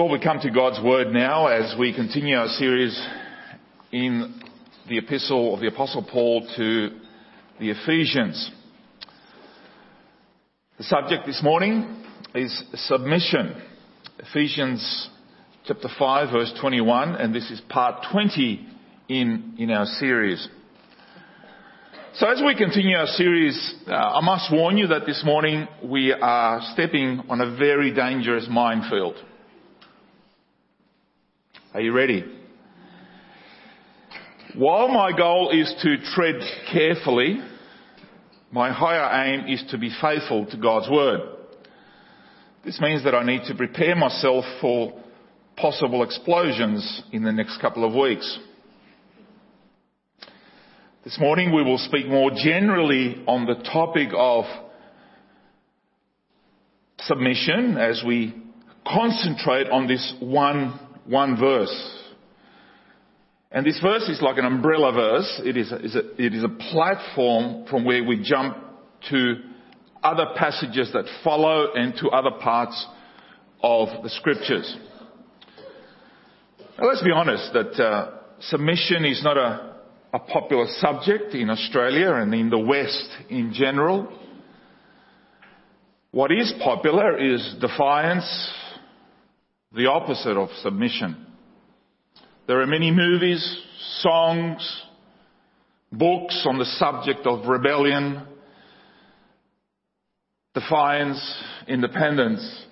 Well, we come to God's Word now as we continue our series in the epistle of the Apostle Paul to the Ephesians. The subject this morning is submission. Ephesians chapter 5 verse 21 and this is part 20 in, in our series. So as we continue our series, uh, I must warn you that this morning we are stepping on a very dangerous minefield. Are you ready? While my goal is to tread carefully, my higher aim is to be faithful to God's Word. This means that I need to prepare myself for possible explosions in the next couple of weeks. This morning we will speak more generally on the topic of submission as we concentrate on this one one verse. And this verse is like an umbrella verse. It is, a, it is a platform from where we jump to other passages that follow and to other parts of the scriptures. Now let's be honest that uh, submission is not a, a popular subject in Australia and in the West in general. What is popular is defiance, the opposite of submission. There are many movies, songs, books on the subject of rebellion, defiance, independence.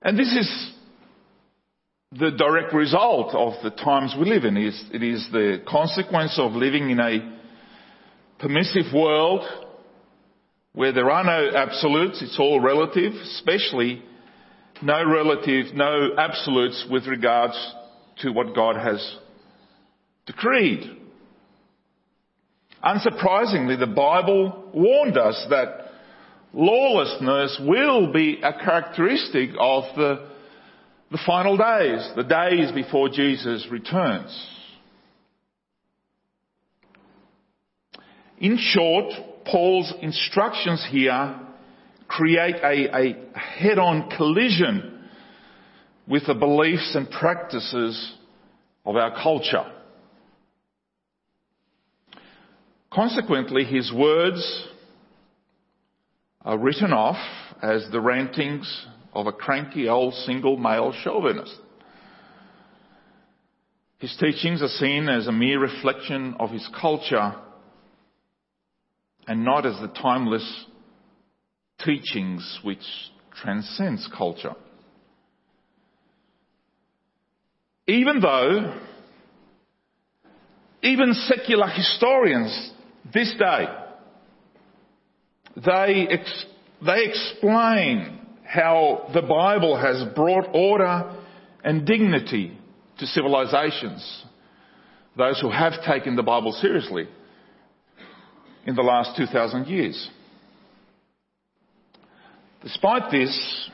And this is the direct result of the times we live in. It is the consequence of living in a permissive world where there are no absolutes, it's all relative, especially no relative, no absolutes with regards to what God has decreed. Unsurprisingly, the Bible warned us that lawlessness will be a characteristic of the, the final days, the days before Jesus returns. In short, Paul's instructions here create a, a head-on collision with the beliefs and practices of our culture. Consequently, his words are written off as the rantings of a cranky old single male chauvinist. His teachings are seen as a mere reflection of his culture and not as the timeless teachings which transcends culture. Even though even secular historians this day, they, ex- they explain how the Bible has brought order and dignity to civilizations, those who have taken the Bible seriously in the last 2,000 years. Despite this,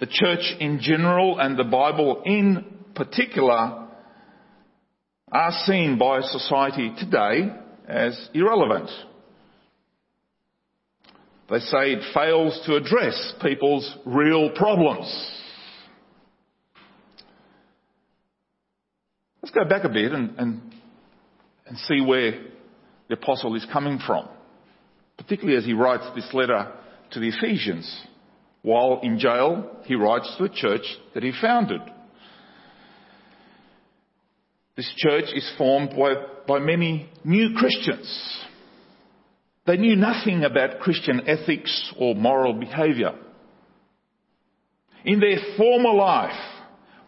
the church in general and the Bible in particular are seen by society today as irrelevant. They say it fails to address people's real problems. Let's go back a bit and, and, and see where the apostle is coming from, particularly as he writes this letter to the Ephesians. While in jail, he writes to a church that he founded. This church is formed by, by many new Christians. They knew nothing about Christian ethics or moral behaviour. In their former life,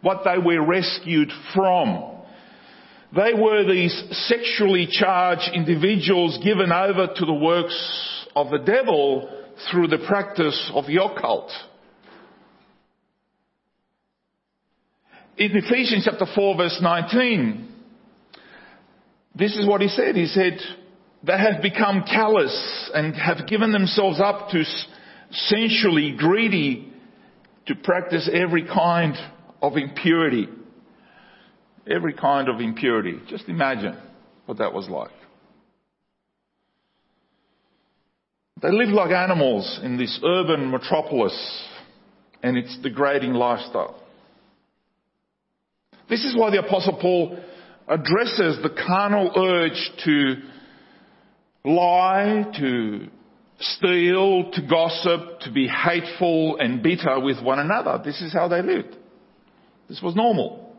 what they were rescued from, they were these sexually charged individuals given over to the works of the devil through the practice of your cult. In Ephesians chapter 4 verse 19, this is what he said. He said, they have become callous and have given themselves up to sensually greedy to practice every kind of impurity. Every kind of impurity. Just imagine what that was like. They live like animals in this urban metropolis and its degrading lifestyle. This is why the Apostle Paul addresses the carnal urge to lie, to steal, to gossip, to be hateful and bitter with one another. This is how they lived. This was normal.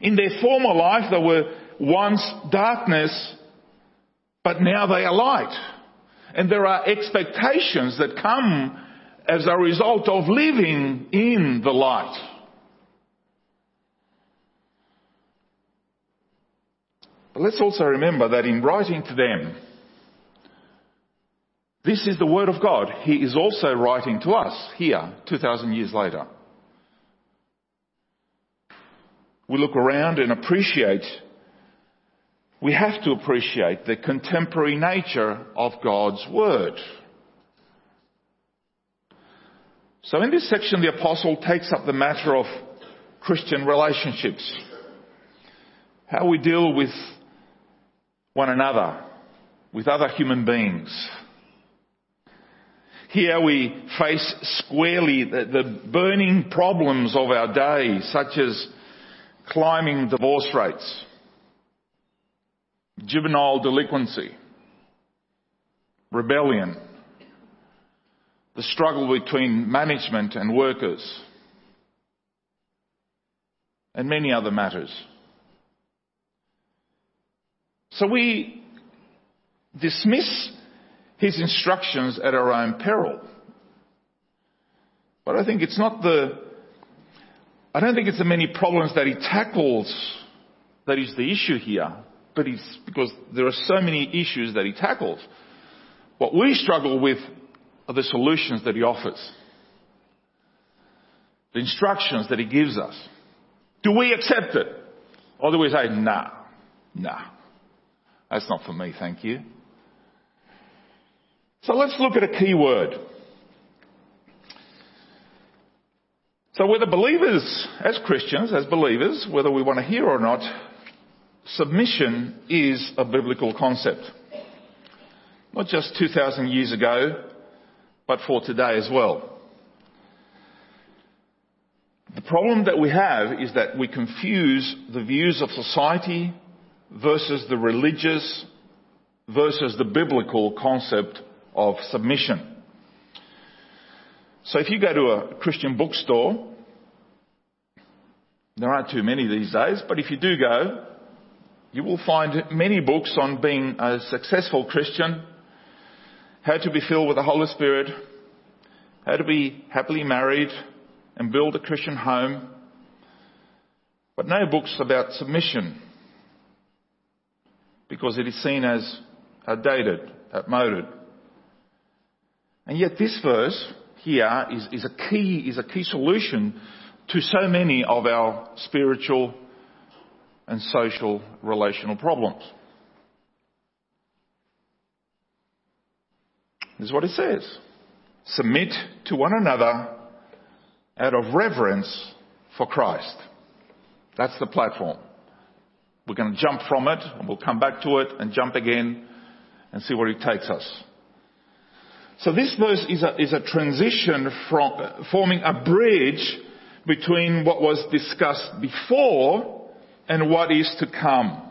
In their former life, they were once darkness, but now they are light. And there are expectations that come as a result of living in the light. But let's also remember that in writing to them, this is the Word of God. He is also writing to us here, 2,000 years later. We look around and appreciate, we have to appreciate the contemporary nature of God's Word. So in this section, the Apostle takes up the matter of Christian relationships. How we deal with one another, with other human beings. Here we face squarely the, the burning problems of our day, such as climbing divorce rates, juvenile delinquency, rebellion, the struggle between management and workers, and many other matters. So we dismiss his instructions at our own peril. But I think it's not the, I don't think it's the many problems that he tackles that is the issue here, but it's because there are so many issues that he tackles. What we struggle with are the solutions that he offers. The instructions that he gives us. Do we accept it? Or do we say, nah, nah, that's not for me, thank you. So let's look at a key word. So whether believers, as Christians, as believers, whether we want to hear or not, submission is a biblical concept. Not just 2,000 years ago, but for today as well. The problem that we have is that we confuse the views of society versus the religious versus the biblical concept of submission. So if you go to a Christian bookstore, there aren't too many these days, but if you do go, you will find many books on being a successful Christian, how to be filled with the Holy Spirit, how to be happily married and build a Christian home, but no books about submission because it is seen as outdated, outmoded. And yet this verse here is, is, a key, is a key solution to so many of our spiritual and social relational problems. This is what it says. Submit to one another out of reverence for Christ. That's the platform. We're going to jump from it and we'll come back to it and jump again and see where it takes us. So this verse is a, is a transition from forming a bridge between what was discussed before and what is to come.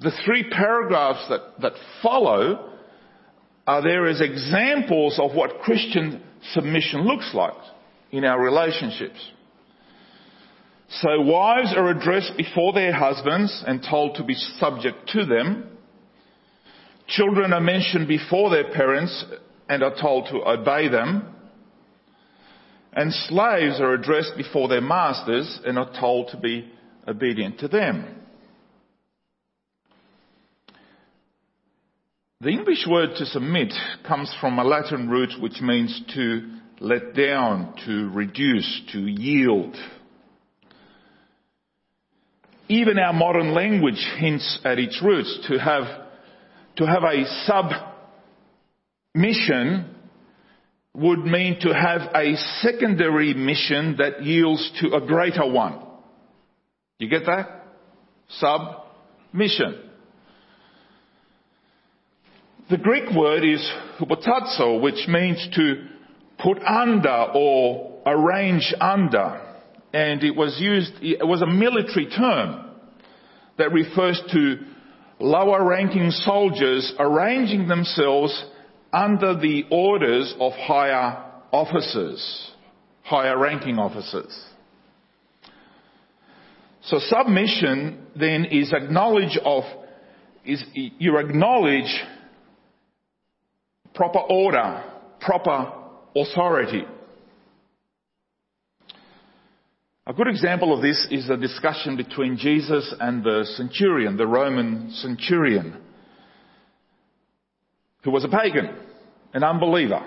The three paragraphs that, that follow are there as examples of what Christian submission looks like in our relationships. So wives are addressed before their husbands and told to be subject to them. Children are mentioned before their parents and are told to obey them. And slaves are addressed before their masters and are told to be obedient to them. The English word to submit comes from a Latin root which means to let down, to reduce, to yield. Even our modern language hints at its roots to have, to have a sub mission would mean to have a secondary mission that yields to a greater one. You get that? Sub mission. The Greek word is hupotasso, which means to put under or arrange under. And it was used, it was a military term that refers to lower ranking soldiers arranging themselves under the orders of higher officers, higher ranking officers. So submission then is acknowledge of, is you acknowledge proper order, proper authority. A good example of this is the discussion between Jesus and the centurion, the Roman centurion, who was a pagan, an unbeliever.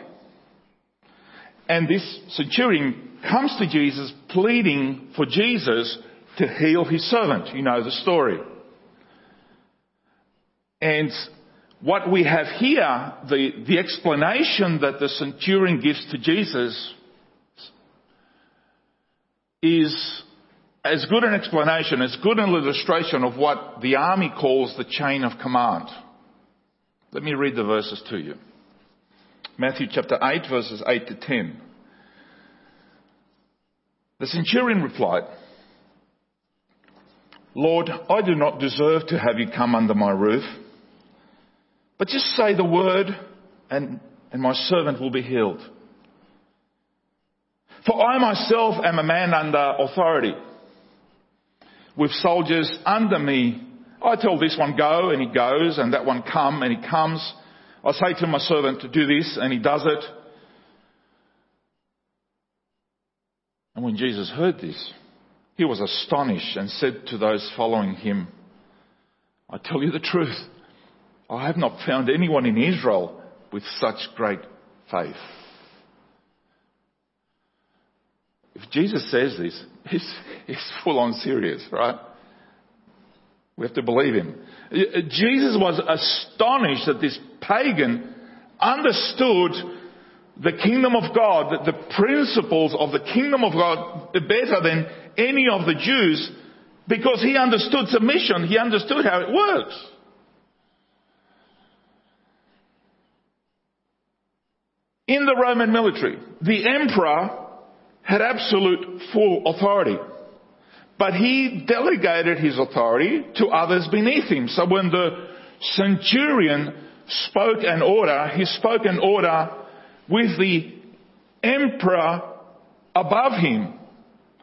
And this centurion comes to Jesus pleading for Jesus to heal his servant. You know the story. And what we have here, the, the explanation that the centurion gives to Jesus is as good an explanation, as good an illustration of what the army calls the chain of command. Let me read the verses to you. Matthew chapter 8 verses 8 to 10. The centurion replied, Lord, I do not deserve to have you come under my roof, but just say the word and, and my servant will be healed. For I myself am a man under authority, with soldiers under me. I tell this one go and he goes, and that one come and he comes. I say to my servant to do this and he does it. And when Jesus heard this, he was astonished and said to those following him, I tell you the truth, I have not found anyone in Israel with such great faith. If Jesus says this, he's, he's full on serious, right? We have to believe him. Uh, uh, Jesus was astonished that this pagan understood the kingdom of God, the principles of the kingdom of God better than any of the Jews because he understood submission. He understood how it works. In the Roman military, the emperor had absolute full authority. But he delegated his authority to others beneath him. So when the centurion spoke an order, he spoke an order with the emperor above him,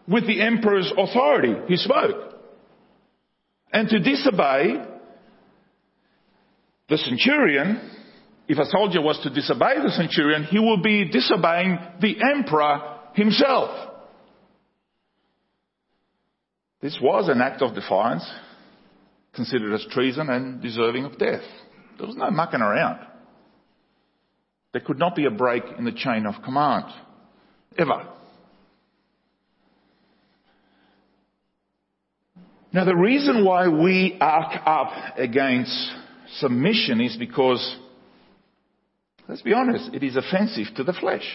with the emperor's authority. He spoke. And to disobey the centurion, if a soldier was to disobey the centurion, he would be disobeying the emperor himself. This was an act of defiance, considered as treason and deserving of death. There was no mucking around. There could not be a break in the chain of command. Ever. Now the reason why we arc up against submission is because, let's be honest, it is offensive to the flesh.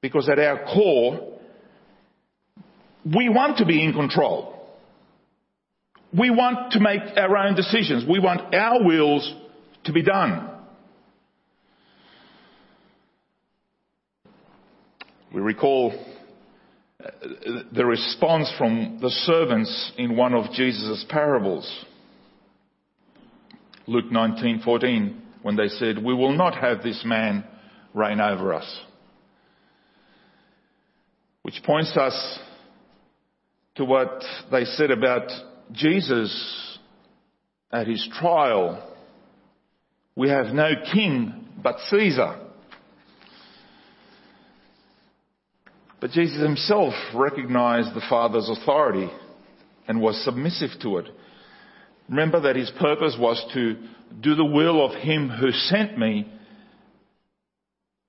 Because at our core, we want to be in control. We want to make our own decisions. We want our wills to be done. We recall uh, the response from the servants in one of Jesus' parables. Luke 19:14 when they said, "We will not have this man reign over us." Which points us to what they said about Jesus at his trial, we have no king but Caesar. But Jesus himself recognized the Father's authority and was submissive to it. Remember that his purpose was to do the will of him who sent me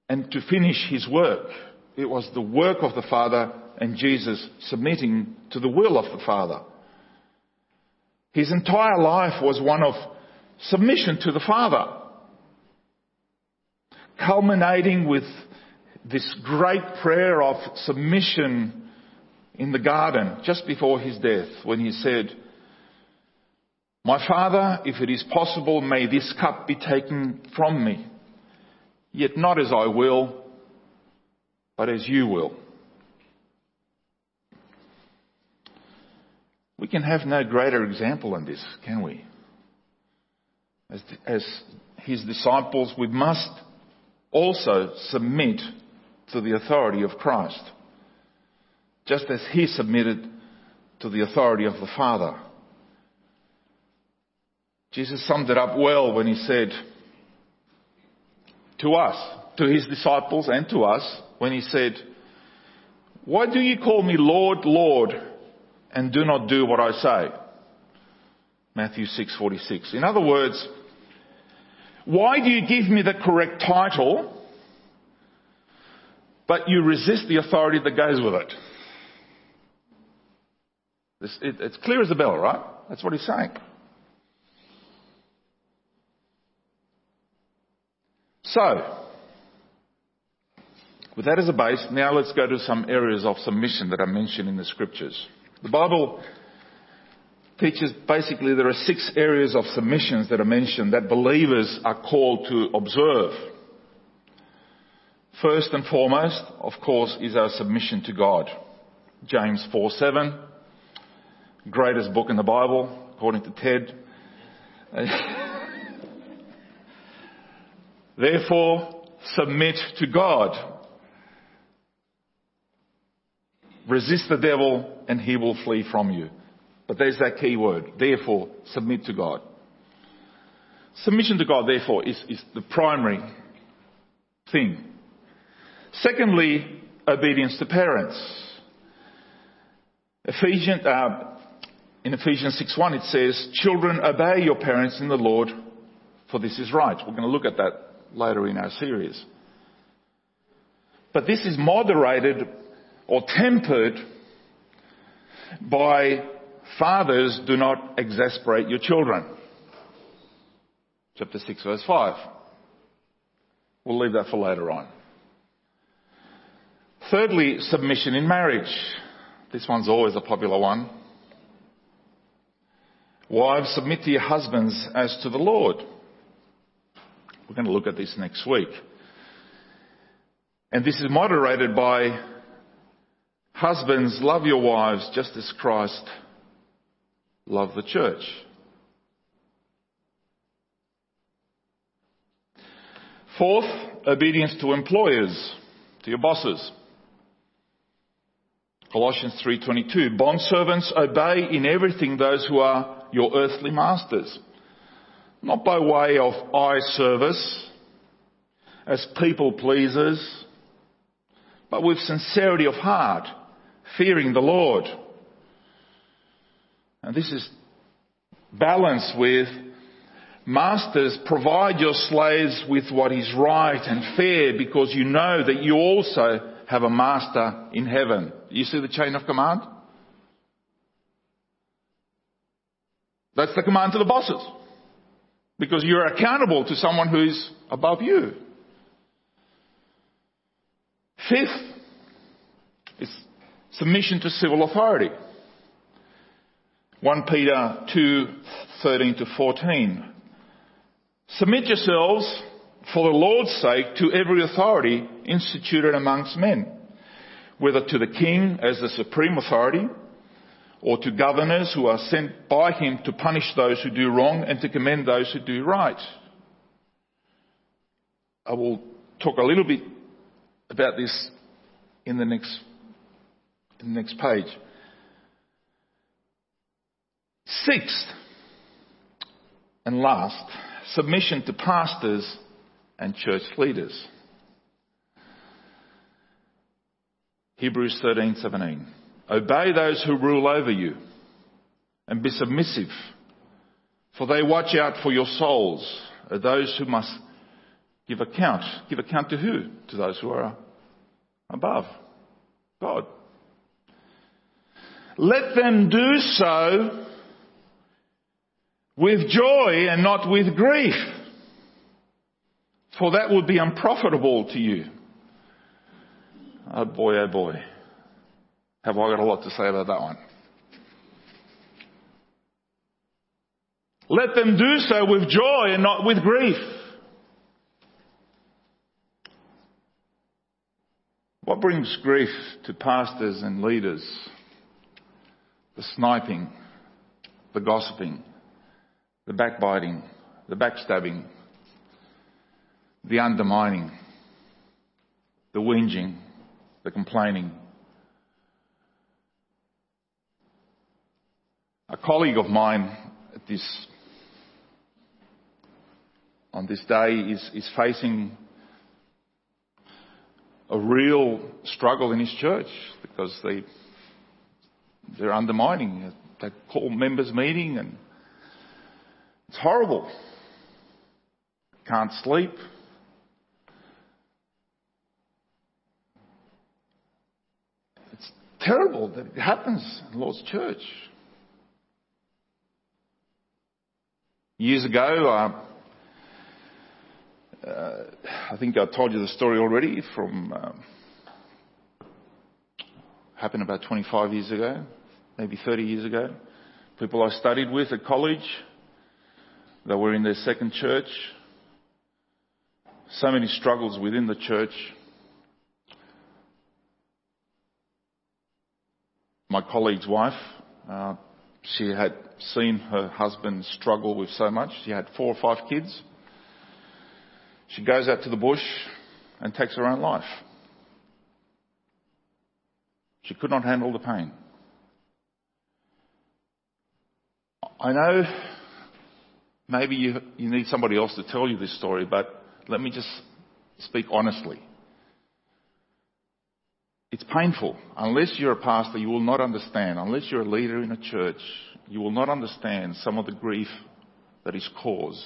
and to finish his work. It was the work of the Father and Jesus submitting to the will of the Father. His entire life was one of submission to the Father, culminating with this great prayer of submission in the garden just before his death when he said, My Father, if it is possible, may this cup be taken from me. Yet not as I will, but as you will. We can have no greater example than this, can we? As, as his disciples, we must also submit to the authority of Christ, just as he submitted to the authority of the Father. Jesus summed it up well when he said to us, to his disciples and to us, when he said, Why do you call me Lord, Lord, and do not do what I say? Matthew 6:46. In other words, why do you give me the correct title, but you resist the authority that goes with it? It's, it, it's clear as a bell, right? That's what he's saying. So, with that as a base, now let's go to some areas of submission that are mentioned in the scriptures. The Bible teaches basically there are six areas of submissions that are mentioned that believers are called to observe. First and foremost, of course, is our submission to God. James 4 7, greatest book in the Bible, according to Ted. Therefore, submit to God. Resist the devil and he will flee from you. But there's that key word. Therefore, submit to God. Submission to God, therefore, is, is the primary thing. Secondly, obedience to parents. Ephesians, uh, in Ephesians 6.1 it says, Children, obey your parents in the Lord, for this is right. We're going to look at that later in our series. But this is moderated or tempered by fathers do not exasperate your children. Chapter 6 verse 5. We'll leave that for later on. Thirdly, submission in marriage. This one's always a popular one. Wives, submit to your husbands as to the Lord. We're going to look at this next week. And this is moderated by husbands, love your wives just as Christ loved the church. Fourth, obedience to employers, to your bosses. Colossians 3:22 Bondservants obey in everything those who are your earthly masters not by way of eye service, as people pleasers, but with sincerity of heart, fearing the Lord. And this is balanced with Masters, provide your slaves with what is right and fair because you know that you also have a master in heaven. You see the chain of command? That's the command to the bosses. Because you're accountable to someone who is above you. Fifth is submission to civil authority. 1 Peter 2, 13 to 14. Submit yourselves for the Lord's sake to every authority instituted amongst men, whether to the king as the supreme authority, or to governors who are sent by him to punish those who do wrong and to commend those who do right. I will talk a little bit about this in the next, the next page. Sixth, and last, submission to pastors and church leaders. Hebrews 13:17 Obey those who rule over you and be submissive, for they watch out for your souls, are those who must give account. Give account to who? To those who are above God. Let them do so with joy and not with grief, for that would be unprofitable to you. Oh boy, oh boy. Have I got a lot to say about that one? Let them do so with joy and not with grief. What brings grief to pastors and leaders? The sniping, the gossiping, the backbiting, the backstabbing, the undermining, the whinging, the complaining. A colleague of mine at this, on this day is, is facing a real struggle in his church because they, they're undermining. They call members meeting and it's horrible. Can't sleep. It's terrible that it happens in Lord's church. Years ago, uh, uh, I think I told you the story already from um, happened about 25 years ago, maybe 30 years ago. People I studied with at college, they were in their second church. So many struggles within the church. My colleague's wife, uh, she had seen her husband struggle with so much. She had four or five kids. She goes out to the bush and takes her own life. She could not handle the pain. I know maybe you, you need somebody else to tell you this story, but let me just speak honestly. It's painful. Unless you're a pastor, you will not understand. Unless you're a leader in a church, you will not understand some of the grief that is caused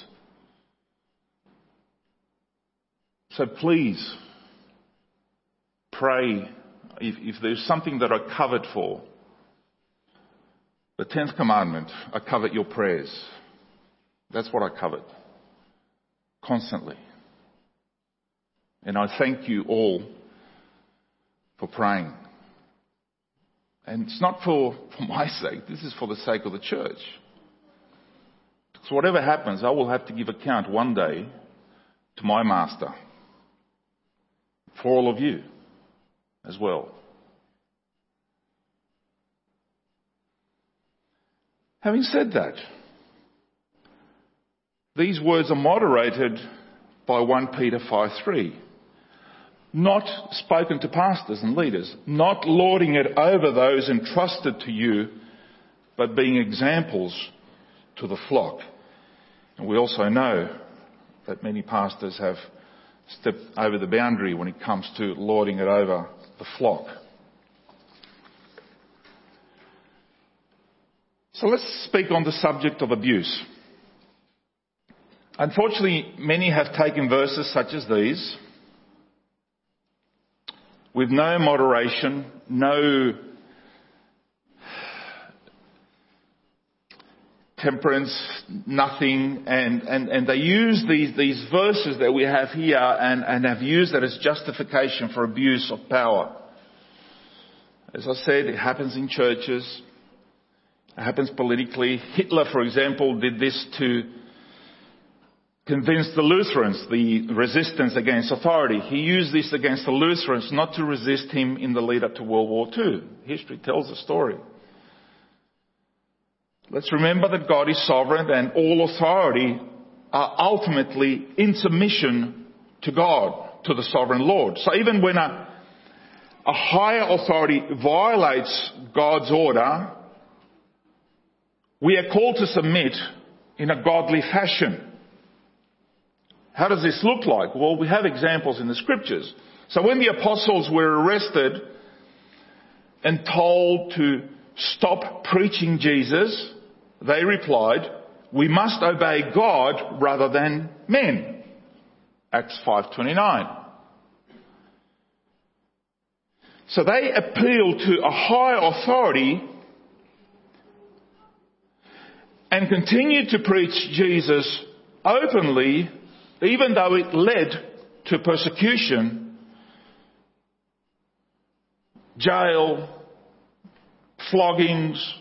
So please pray if, if there's something that I covered for. The tenth commandment, I covered your prayers. That's what I covered. Constantly. And I thank you all for praying. And it's not for, for my sake, this is for the sake of the church. So whatever happens, I will have to give account one day to my master for all of you as well. Having said that, these words are moderated by 1 Peter 5:3. Not spoken to pastors and leaders, not lording it over those entrusted to you, but being examples to the flock. And we also know that many pastors have stepped over the boundary when it comes to lording it over the flock. So let's speak on the subject of abuse. Unfortunately, many have taken verses such as these with no moderation, no temperance, nothing, and, and, and they use these, these verses that we have here and, and have used that as justification for abuse of power. As I said, it happens in churches. It happens politically. Hitler, for example, did this to convince the Lutherans, the resistance against authority. He used this against the Lutherans not to resist him in the lead up to World War II. History tells the story. Let's remember that God is sovereign and all authority are ultimately in submission to God, to the sovereign Lord. So even when a, a higher authority violates God's order, we are called to submit in a godly fashion. How does this look like? Well, we have examples in the scriptures. So when the apostles were arrested and told to stop preaching Jesus, they replied, we must obey God rather than men. Acts 5.29. So they appealed to a higher authority and continued to preach Jesus openly, even though it led to persecution, jail, floggings,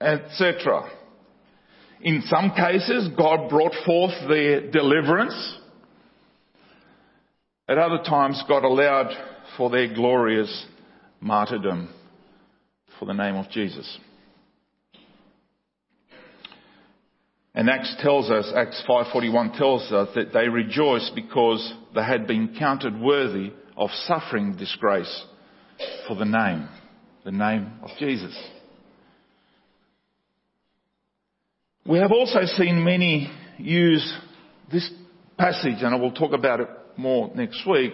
etc. In some cases, God brought forth their deliverance. At other times, God allowed for their glorious martyrdom for the name of Jesus. And Acts tells us, Acts 5.41 tells us that they rejoiced because they had been counted worthy of suffering disgrace for the name, the name of Jesus. We have also seen many use this passage, and I will talk about it more next week,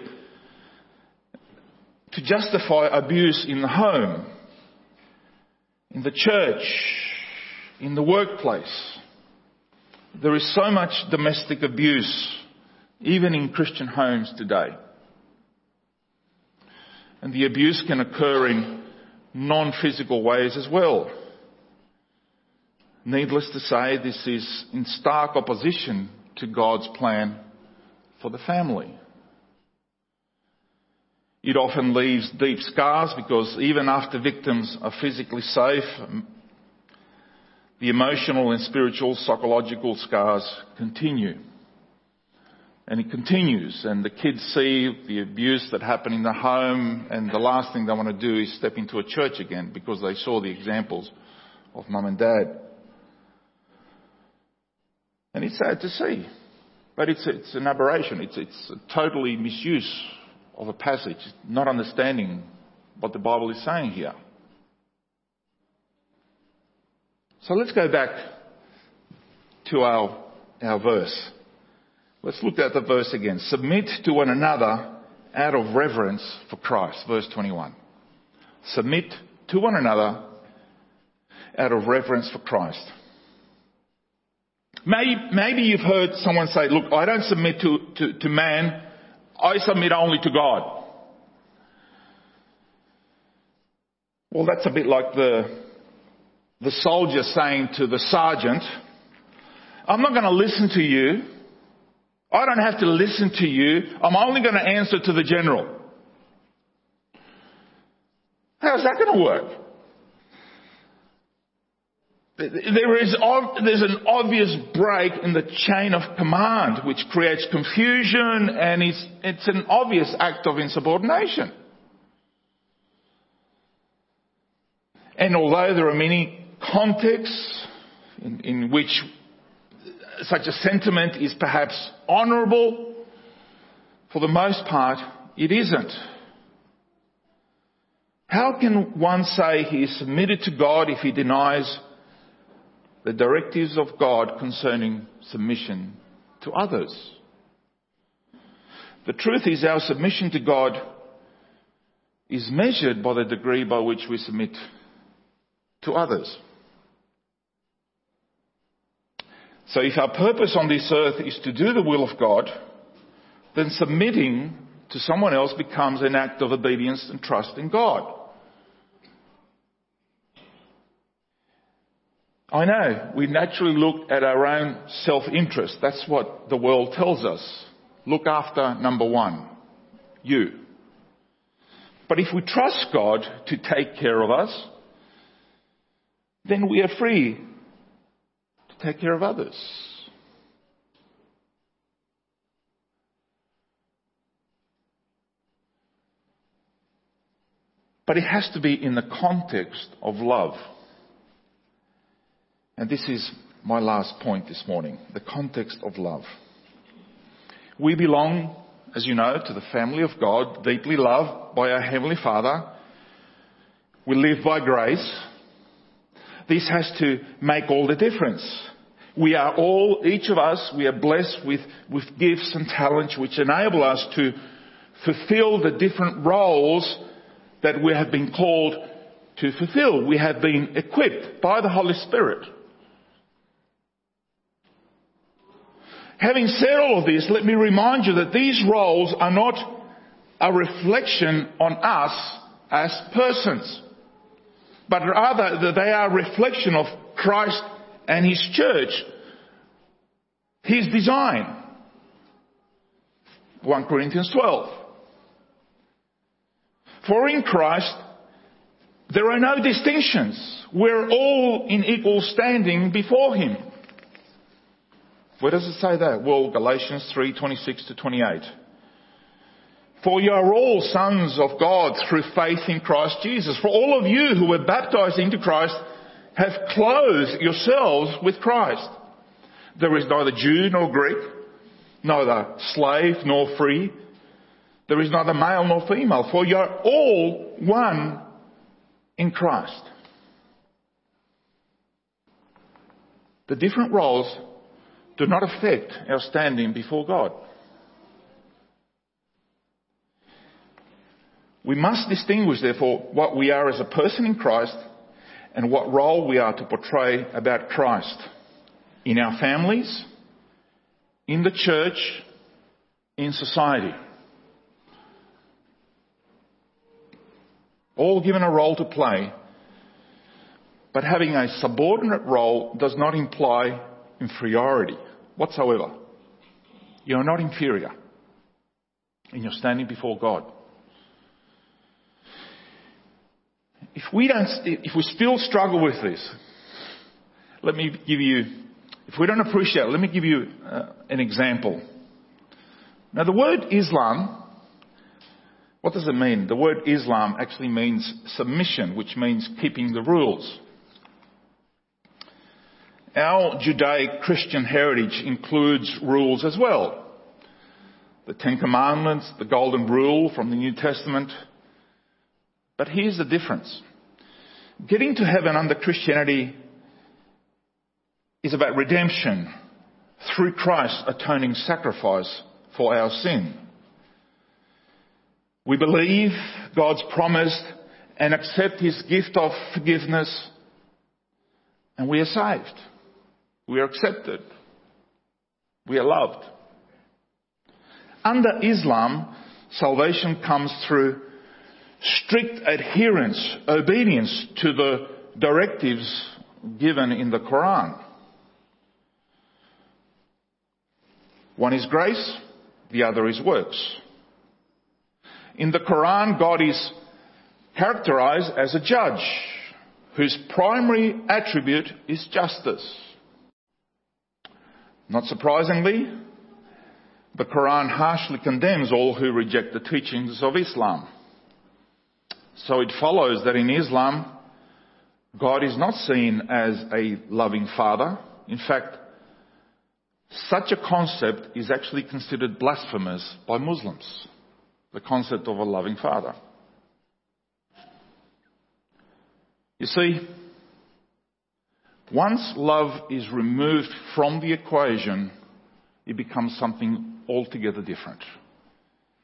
to justify abuse in the home, in the church, in the workplace. There is so much domestic abuse, even in Christian homes today. And the abuse can occur in non-physical ways as well. Needless to say, this is in stark opposition to God's plan for the family. It often leaves deep scars because even after victims are physically safe, the emotional and spiritual psychological scars continue. And it continues and the kids see the abuse that happened in the home and the last thing they want to do is step into a church again because they saw the examples of mum and dad. And it's sad to see. But it's, it's an aberration. It's, it's a totally misuse of a passage, not understanding what the Bible is saying here. So let's go back to our, our verse. Let's look at the verse again. Submit to one another out of reverence for Christ. Verse 21. Submit to one another out of reverence for Christ. Maybe, maybe you've heard someone say, look, I don't submit to, to, to man, I submit only to God. Well, that's a bit like the, the soldier saying to the sergeant, I'm not going to listen to you. I don't have to listen to you. I'm only going to answer to the general. How's that going to work? There is, there's an obvious break in the chain of command which creates confusion and it's, it's an obvious act of insubordination. And although there are many contexts in, in which such a sentiment is perhaps honourable, for the most part, it isn't. How can one say he is submitted to God if he denies the directives of God concerning submission to others. The truth is our submission to God is measured by the degree by which we submit to others. So if our purpose on this earth is to do the will of God, then submitting to someone else becomes an act of obedience and trust in God. I know we naturally look at our own self-interest. That's what the world tells us. Look after number one, you. But if we trust God to take care of us, then we are free take care of others. But it has to be in the context of love. And this is my last point this morning the context of love. We belong, as you know, to the family of God, deeply loved by our Heavenly Father. We live by grace. This has to make all the difference. We are all, each of us, we are blessed with, with gifts and talents which enable us to fulfill the different roles that we have been called to fulfill. We have been equipped by the Holy Spirit. Having said all of this, let me remind you that these roles are not a reflection on us as persons, but rather that they are a reflection of Christ and His church, His design. 1 Corinthians 12. For in Christ, There are no distinctions. We're all in equal standing before Him. Where does it say that? Well, Galatians 3, 26 to 28. For you are all sons of God through faith in Christ Jesus. For all of you who were baptized into Christ have clothed yourselves with Christ. There is neither Jew nor Greek, neither slave nor free. There is neither male nor female, for you are all one in Christ. The different roles do not affect our standing before God. We must distinguish, therefore, what we are as a person in Christ and what role we are to portray about Christ in our families, in the church, in society. All given a role to play, but having a subordinate role does not imply inferiority whatsoever. You are not inferior in your standing before God. If we don't, if we still struggle with this, let me give you, if we don't appreciate it, let me give you uh, an example. Now the word Islam, what does it mean? The word Islam actually means submission, which means keeping the rules. Our Judaic Christian heritage includes rules as well. The Ten Commandments, the Golden Rule from the New Testament. But here's the difference. Getting to heaven under Christianity is about redemption through Christ's atoning sacrifice for our sin. We believe God's promise and accept His gift of forgiveness and we are saved. We are accepted. We are loved. Under Islam, salvation comes through strict adherence, obedience to the directives given in the Quran. One is grace, the other is works. In the Quran, God is characterized as a judge whose primary attribute is justice. Not surprisingly, the Quran harshly condemns all who reject the teachings of Islam. So it follows that in Islam, God is not seen as a loving father. In fact, such a concept is actually considered blasphemous by Muslims. The concept of a loving father. You see, once love is removed from the equation, it becomes something altogether different.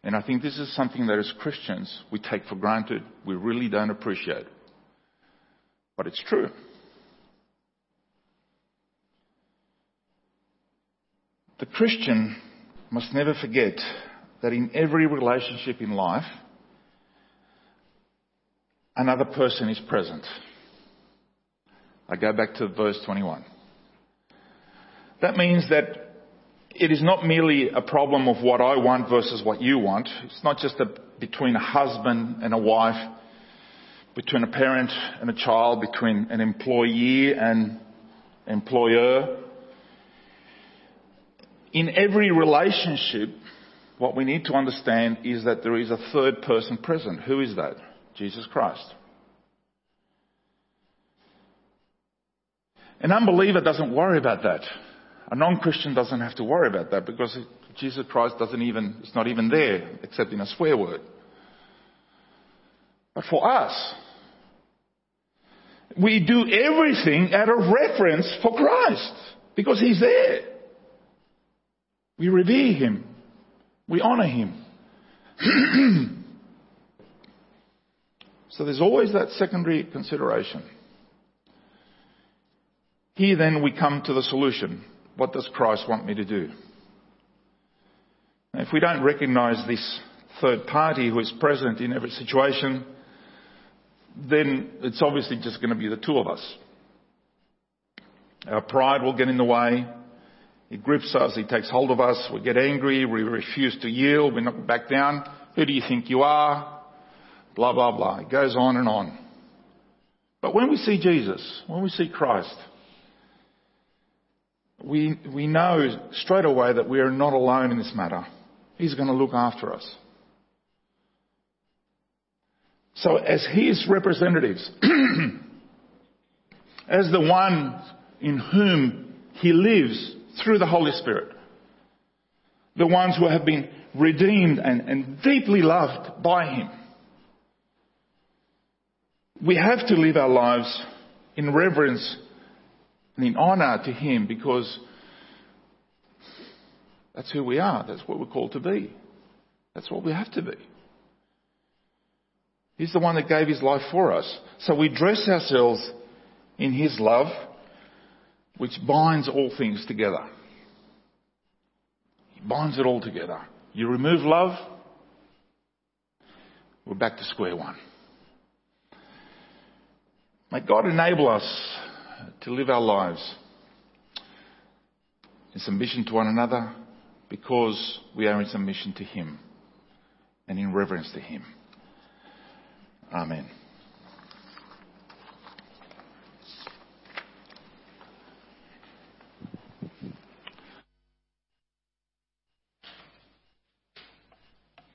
And I think this is something that as Christians we take for granted, we really don't appreciate. But it's true. The Christian must never forget that in every relationship in life, another person is present. I go back to verse 21. That means that it is not merely a problem of what I want versus what you want. It's not just a, between a husband and a wife, between a parent and a child, between an employee and employer. In every relationship, what we need to understand is that there is a third person present. Who is that? Jesus Christ. An unbeliever doesn't worry about that. A non-Christian doesn't have to worry about that because Jesus Christ doesn't even, it's not even there except in a swear word. But for us, we do everything out of reference for Christ because He's there. We revere Him. We honor Him. so there's always that secondary consideration. Here then we come to the solution. What does Christ want me to do? If we don't recognize this third party who is present in every situation, then it's obviously just going to be the two of us. Our pride will get in the way. He grips us. He takes hold of us. We get angry. We refuse to yield. We knock back down. Who do you think you are? Blah, blah, blah. It goes on and on. But when we see Jesus, when we see Christ, we, we know straight away that we are not alone in this matter. He's going to look after us. So as His representatives, as the one in whom He lives through the Holy Spirit, the ones who have been redeemed and, and deeply loved by Him, we have to live our lives in reverence and in honour to Him because that's who we are. That's what we're called to be. That's what we have to be. He's the one that gave his life for us. So we dress ourselves in his love, which binds all things together. He binds it all together. You remove love, we're back to square one. May God enable us to live our lives in submission to one another because we are in submission to Him and in reverence to Him. Amen.